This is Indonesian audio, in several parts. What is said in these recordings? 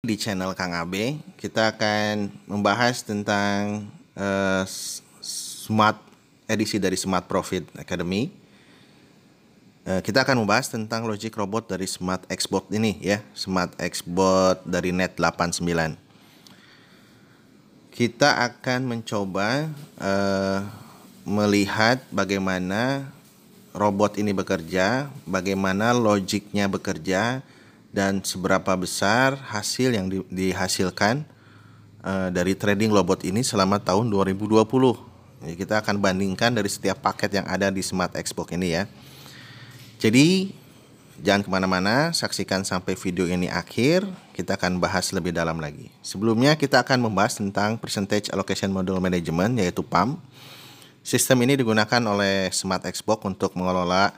di channel Kang Abe kita akan membahas tentang uh, smart edisi dari Smart Profit Academy. Uh, kita akan membahas tentang logic robot dari Smart Xbot ini ya, Smart Xbot dari Net 89. Kita akan mencoba uh, melihat bagaimana robot ini bekerja, bagaimana logiknya bekerja, dan seberapa besar hasil yang di, dihasilkan uh, dari trading robot ini selama tahun 2020. Jadi kita akan bandingkan dari setiap paket yang ada di Smart Xbox ini ya. Jadi jangan ke mana-mana, saksikan sampai video ini akhir. Kita akan bahas lebih dalam lagi. Sebelumnya kita akan membahas tentang Percentage Allocation Model Management yaitu PAM. Sistem ini digunakan oleh Smart Xbox untuk mengelola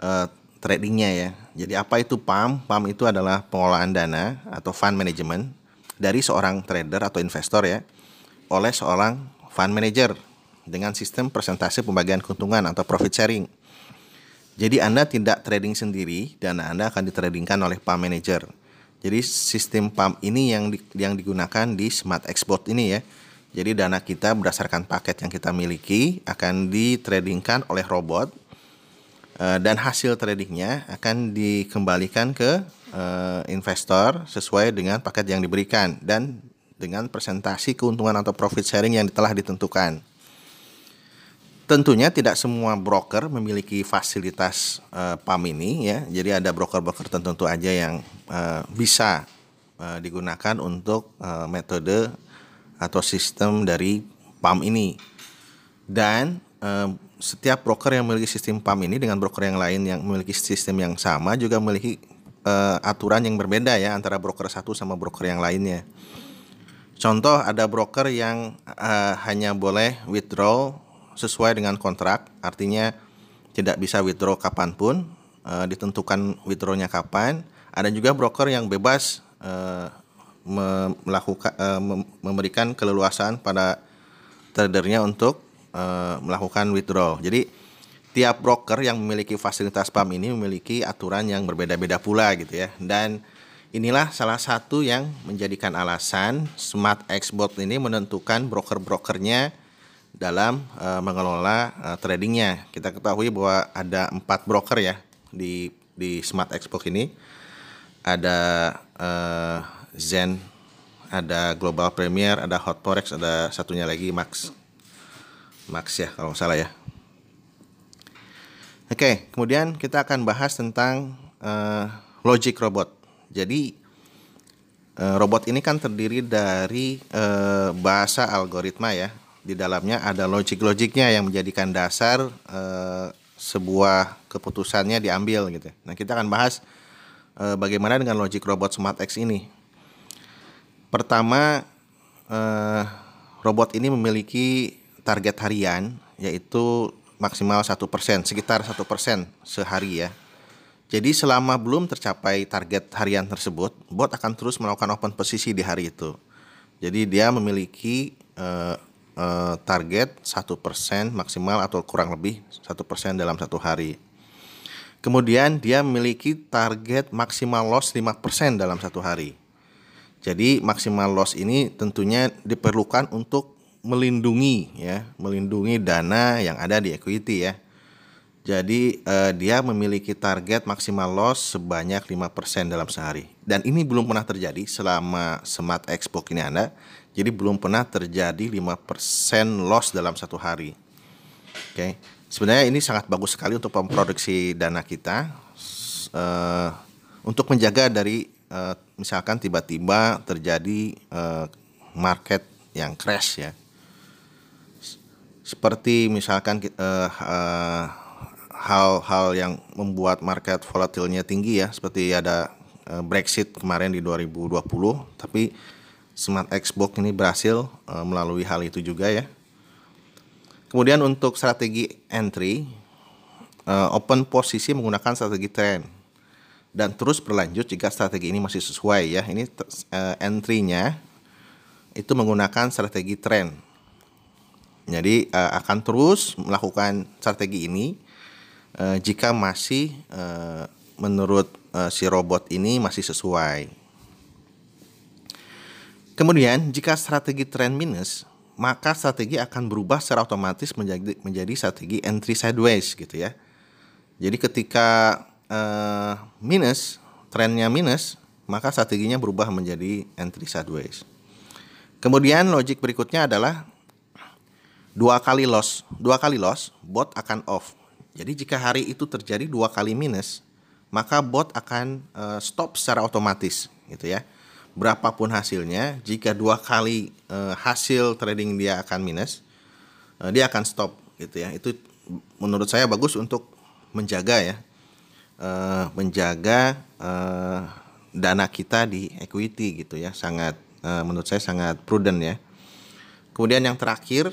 uh, tradingnya ya. Jadi apa itu PAM? PAM itu adalah pengelolaan dana atau fund management dari seorang trader atau investor ya oleh seorang fund manager dengan sistem persentase pembagian keuntungan atau profit sharing. Jadi Anda tidak trading sendiri, dana Anda akan ditradingkan oleh PAM manager. Jadi sistem PAM ini yang di, yang digunakan di Smart Export ini ya. Jadi dana kita berdasarkan paket yang kita miliki akan ditradingkan oleh robot Eh, dan hasil tradingnya akan dikembalikan ke uh, investor sesuai dengan paket yang diberikan dan dengan presentasi keuntungan atau profit sharing yang telah ditentukan. Tentunya tidak semua broker memiliki fasilitas uh, PAM ini ya. Jadi ada broker-broker tertentu aja yang uh, bisa uh, digunakan untuk uh, metode atau sistem dari PAM ini. Dan uh, setiap broker yang memiliki sistem PAM ini dengan broker yang lain yang memiliki sistem yang sama juga memiliki uh, aturan yang berbeda ya antara broker satu sama broker yang lainnya. Contoh ada broker yang uh, hanya boleh withdraw sesuai dengan kontrak, artinya tidak bisa withdraw kapan pun, uh, ditentukan withdrawnya kapan. Ada juga broker yang bebas uh, melakukan memberikan keleluasaan pada tradernya untuk uh, melakukan withdraw. Jadi tiap broker yang memiliki fasilitas PAM ini memiliki aturan yang berbeda-beda pula gitu ya. Dan inilah salah satu yang menjadikan alasan Smart Xbot ini menentukan broker-brokernya dalam uh, mengelola uh, tradingnya. Kita ketahui bahwa ada empat broker ya di di Smart Xbox ini. Ada uh, Zen, ada Global Premier, ada Hot Forex, ada satunya lagi Max Max ya kalau nggak salah ya. Oke, kemudian kita akan bahas tentang uh, logic robot. Jadi uh, robot ini kan terdiri dari uh, bahasa algoritma ya. Di dalamnya ada logik-logiknya yang menjadikan dasar uh, sebuah keputusannya diambil gitu. Nah kita akan bahas uh, bagaimana dengan logic robot Smart X ini. Pertama, uh, robot ini memiliki target harian yaitu maksimal satu persen sekitar satu persen sehari ya. Jadi selama belum tercapai target harian tersebut bot akan terus melakukan open posisi di hari itu. Jadi dia memiliki uh, target satu persen maksimal atau kurang lebih satu persen dalam satu hari. Kemudian dia memiliki target maksimal loss 5% dalam satu hari. Jadi maksimal loss ini tentunya diperlukan untuk melindungi ya, melindungi dana yang ada di equity ya. Jadi eh, dia memiliki target maksimal loss sebanyak 5% dalam sehari. Dan ini belum pernah terjadi selama Smart Expo ini ada. Jadi belum pernah terjadi 5% loss dalam satu hari. Oke. Okay. Sebenarnya ini sangat bagus sekali untuk memproduksi dana kita uh, untuk menjaga dari uh, misalkan tiba-tiba terjadi uh, market yang crash ya seperti misalkan uh, uh, hal-hal yang membuat market volatilnya tinggi ya seperti ada uh, Brexit kemarin di 2020 tapi Smart Xbox ini berhasil uh, melalui hal itu juga ya. Kemudian untuk strategi entry uh, open posisi menggunakan strategi trend. Dan terus berlanjut jika strategi ini masih sesuai ya. Ini uh, entry-nya itu menggunakan strategi trend jadi uh, akan terus melakukan strategi ini uh, jika masih uh, menurut uh, si robot ini masih sesuai. Kemudian jika strategi trend minus, maka strategi akan berubah secara otomatis menjadi menjadi strategi entry sideways gitu ya. Jadi ketika uh, minus, trennya minus, maka strateginya berubah menjadi entry sideways. Kemudian logik berikutnya adalah dua kali loss, dua kali loss, bot akan off. Jadi jika hari itu terjadi dua kali minus, maka bot akan uh, stop secara otomatis gitu ya. Berapapun hasilnya jika dua kali uh, hasil trading dia akan minus uh, dia akan stop gitu ya. Itu menurut saya bagus untuk menjaga ya uh, menjaga uh, dana kita di equity gitu ya. Sangat uh, menurut saya sangat prudent ya. Kemudian yang terakhir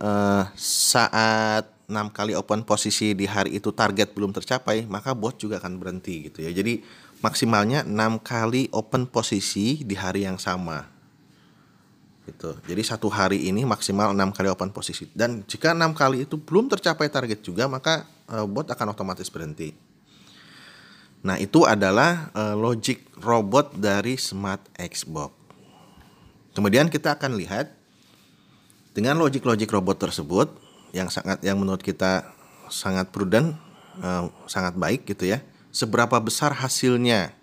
uh, saat enam kali open posisi di hari itu target belum tercapai maka bot juga akan berhenti gitu ya jadi maksimalnya 6 kali open posisi di hari yang sama. Gitu. Jadi satu hari ini maksimal 6 kali open posisi. Dan jika 6 kali itu belum tercapai target juga, maka uh, bot akan otomatis berhenti. Nah, itu adalah uh, logic robot dari Smart Xbox. Kemudian kita akan lihat dengan logik-logik robot tersebut yang sangat yang menurut kita sangat prudent, uh, sangat baik gitu ya seberapa besar hasilnya,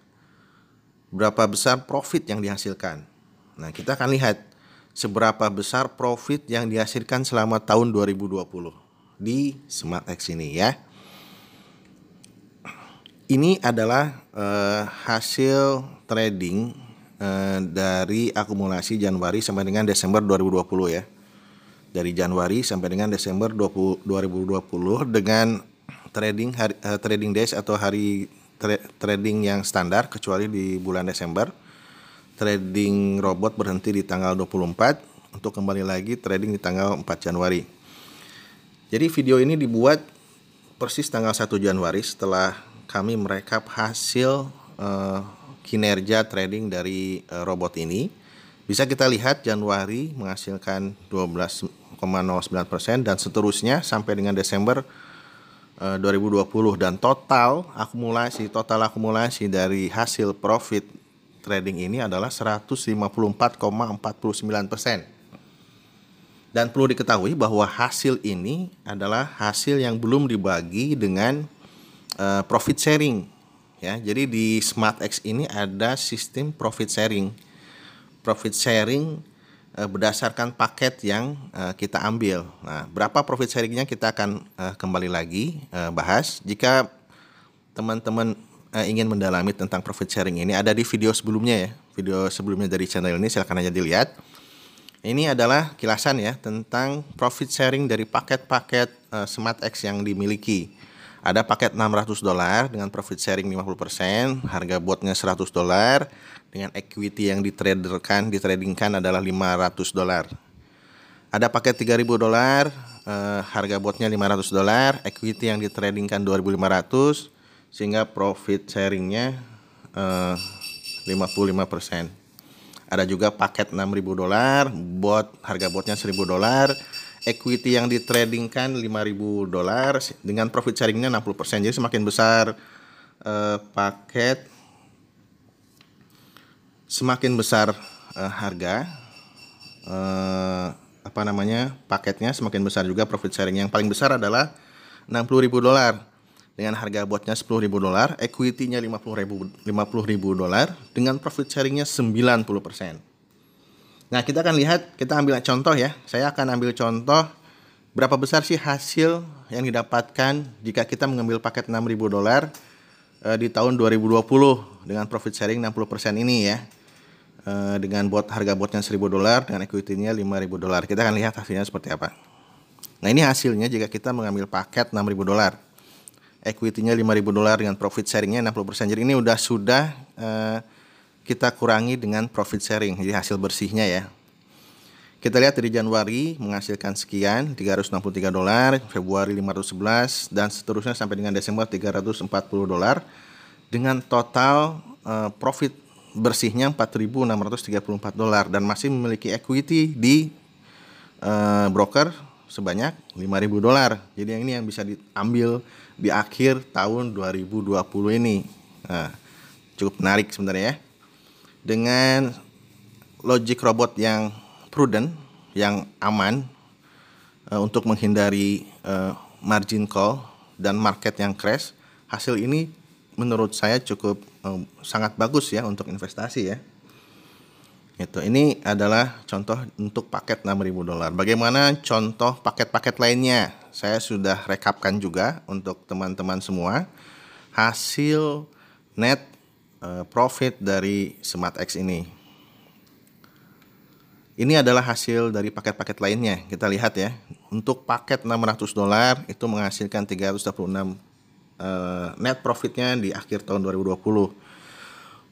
berapa besar profit yang dihasilkan. Nah, kita akan lihat seberapa besar profit yang dihasilkan selama tahun 2020 di SmartX ini ya. Ini adalah uh, hasil trading uh, dari akumulasi Januari sampai dengan Desember 2020 ya. Dari Januari sampai dengan Desember 20, 2020 dengan trading hari, uh, trading days atau hari tra trading yang standar kecuali di bulan Desember. Trading robot berhenti di tanggal 24 untuk kembali lagi trading di tanggal 4 Januari. Jadi video ini dibuat persis tanggal 1 Januari setelah kami merekap hasil uh, kinerja trading dari uh, robot ini. Bisa kita lihat Januari menghasilkan 12,09% dan seterusnya sampai dengan Desember 2020 eh, dan total akumulasi total akumulasi dari hasil profit trading ini adalah 154,49 persen. Dan perlu diketahui bahwa hasil ini adalah hasil yang belum dibagi dengan uh, profit sharing. Ya, jadi di SmartX ini ada sistem profit sharing. Profit sharing uh, berdasarkan paket yang uh, kita ambil. Nah, berapa profit sharingnya kita akan uh, kembali lagi bahas. Jika teman-teman ingin mendalami tentang profit sharing ini ada di video sebelumnya ya, video sebelumnya dari channel ini silahkan aja dilihat. Ini adalah kilasan ya tentang profit sharing dari paket-paket uh, SmartX yang dimiliki. Ada paket 600 dolar dengan profit sharing 50%, harga botnya 100 dolar, dengan equity yang ditraderkan, ditradingkan adalah 500 dolar. Ada paket 3000 dolar, eh, harga botnya 500 dolar, equity yang ditradingkan 2500 sehingga profit sharingnya eh, 55%. Ada juga paket 6000 dolar, bot harga botnya 1000 dolar, equity yang ditradingkan 5000 dolar dengan profit sharingnya 60%. Jadi semakin besar eh, paket semakin besar eh, harga eh, apa namanya paketnya semakin besar juga profit sharing yang paling besar adalah 60.000 dolar dengan harga botnya 10.000 dolar, equity-nya 50.000 50.000 dolar dengan profit sharingnya 90%. Nah, kita akan lihat, kita ambil contoh ya. Saya akan ambil contoh berapa besar sih hasil yang didapatkan jika kita mengambil paket 6.000 dolar eh, di tahun 2020 dengan profit sharing 60% ini ya. Eh, dengan bot harga botnya 1000 dolar dan equity-nya 5000 dolar. Kita akan lihat hasilnya seperti apa. Nah, ini hasilnya jika kita mengambil paket 6000 dolar. Equity-nya 5000 dolar dengan profit sharing-nya 60%. Jadi ini udah sudah uh, kita kurangi dengan profit sharing, jadi hasil bersihnya ya. Kita lihat dari Januari menghasilkan sekian 363 dolar, Februari 511 dan seterusnya sampai dengan Desember 340 dolar dengan total uh, profit bersihnya 4.634 dolar dan masih memiliki equity di uh, broker sebanyak 5.000 dolar. Jadi yang ini yang bisa diambil di akhir tahun 2020 ini. Nah, cukup menarik sebenarnya ya. Dengan logic robot yang prudent, yang aman uh, untuk menghindari uh, margin call dan market yang crash. Hasil ini menurut saya cukup uh, sangat bagus ya untuk investasi ya. Itu ini adalah contoh untuk paket 6000 dolar. Bagaimana contoh paket-paket lainnya? Saya sudah rekapkan juga untuk teman-teman semua hasil net uh, profit dari Smart X ini. Ini adalah hasil dari paket-paket lainnya. Kita lihat ya. Untuk paket 600 dolar itu menghasilkan 326 uh, net profitnya di akhir tahun 2020.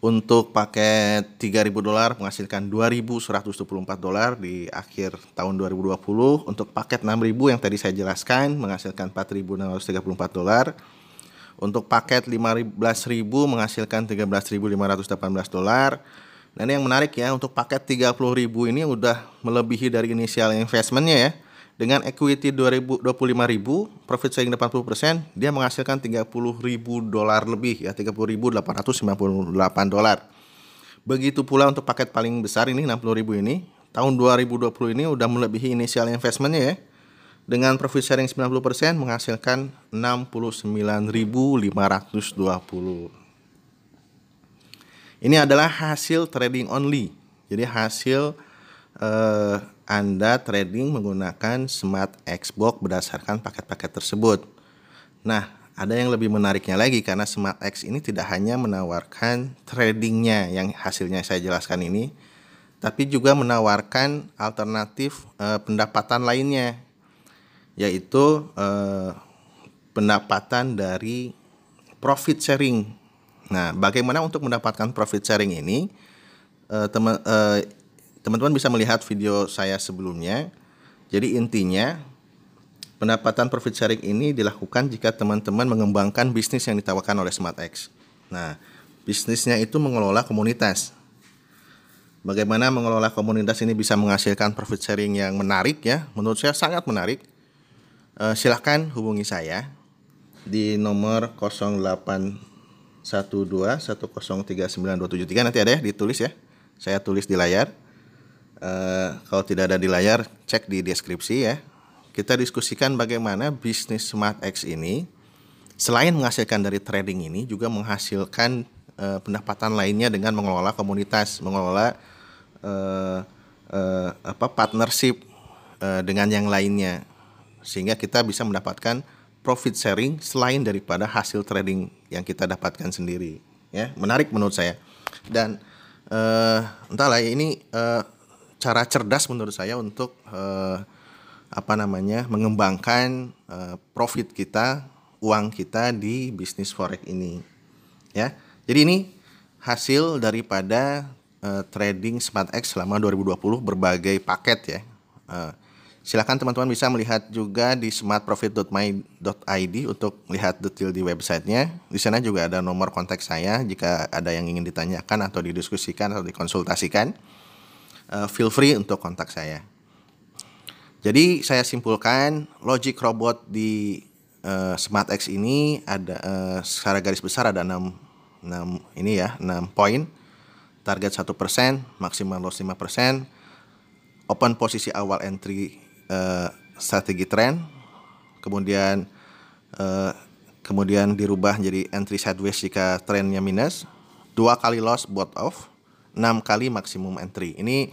Untuk paket 3000 dolar menghasilkan 2124 dolar di akhir tahun 2020. Untuk paket 6000 yang tadi saya jelaskan menghasilkan 4634 dolar. Untuk paket 15.000 menghasilkan 13.518 dolar. Ini yang menarik ya untuk paket 30.000 ini udah melebihi dari inisial investmentnya ya. Dengan equity 25.000, profit sharing 80%, dia menghasilkan 30.000 dolar lebih ya, 30.898 dolar. Begitu pula untuk paket paling besar ini 60.000 ini, tahun 2020 ini udah melebihi inisial investmentnya ya dengan profit sharing 90% menghasilkan 69.520. Ini adalah hasil trading only. Jadi hasil eh, Anda trading menggunakan Smart Xbox berdasarkan paket-paket tersebut. Nah, ada yang lebih menariknya lagi karena Smart X ini tidak hanya menawarkan tradingnya yang hasilnya saya jelaskan ini, tapi juga menawarkan alternatif eh, pendapatan lainnya yaitu eh, pendapatan dari profit sharing. Nah, bagaimana untuk mendapatkan profit sharing ini? Eh, teman eh, teman-teman bisa melihat video saya sebelumnya. Jadi intinya pendapatan profit sharing ini dilakukan jika teman-teman mengembangkan bisnis yang ditawarkan oleh SmartX. Nah, bisnisnya itu mengelola komunitas. Bagaimana mengelola komunitas ini bisa menghasilkan profit sharing yang menarik ya? Menurut saya sangat menarik uh, silahkan hubungi saya di nomor 0812103973 nanti ada ya ditulis ya saya tulis di layar uh, kalau tidak ada di layar cek di deskripsi ya. Kita diskusikan bagaimana bisnis Smart X ini selain menghasilkan dari trading ini juga menghasilkan uh, pendapatan lainnya dengan mengelola komunitas mengelola uh, uh, apa partnership uh, dengan yang lainnya. Sehingga kita bisa mendapatkan profit sharing selain daripada hasil trading yang kita dapatkan sendiri ya. Menarik menurut saya. Dan uh, entahlah ini uh, cara cerdas menurut saya untuk uh, apa namanya mengembangkan uh, profit kita uang kita di bisnis forex ini ya jadi ini hasil daripada uh, trading smart X selama 2020 berbagai paket ya uh, Silahkan teman-teman bisa melihat juga di smartprofit.my.id untuk lihat detail di websitenya. Di sana juga ada nomor kontak saya jika ada yang ingin ditanyakan atau didiskusikan atau dikonsultasikan. Uh, feel free untuk kontak saya. Jadi saya simpulkan logic robot di uh, SmartX ini ada uh, secara garis besar ada 6, 6 ini ya 6 poin. Target 1%, maksimal loss 5%, open posisi awal entry uh, strategi tren, kemudian uh, kemudian dirubah jadi entry sideways jika trennya minus, dua kali loss bot off, enam kali maksimum entry. Ini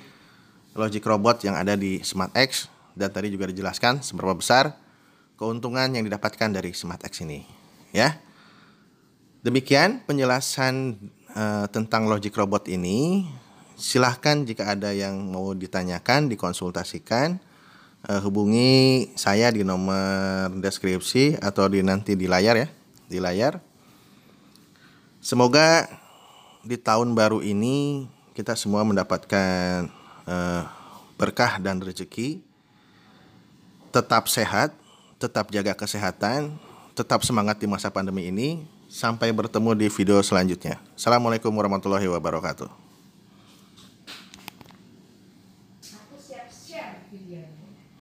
logic robot yang ada di Smart X dan tadi juga dijelaskan seberapa besar keuntungan yang didapatkan dari Smart X ini, ya. Demikian penjelasan uh, tentang logic robot ini. Silahkan jika ada yang mau ditanyakan, dikonsultasikan uh, hubungi saya di nomor deskripsi atau di nanti di layar ya, di layar. Semoga di tahun baru ini kita semua mendapatkan uh, berkah dan rezeki. Tetap sehat, tetap jaga kesehatan, tetap semangat di masa pandemi ini. Sampai bertemu di video selanjutnya. Assalamualaikum warahmatullahi wabarakatuh.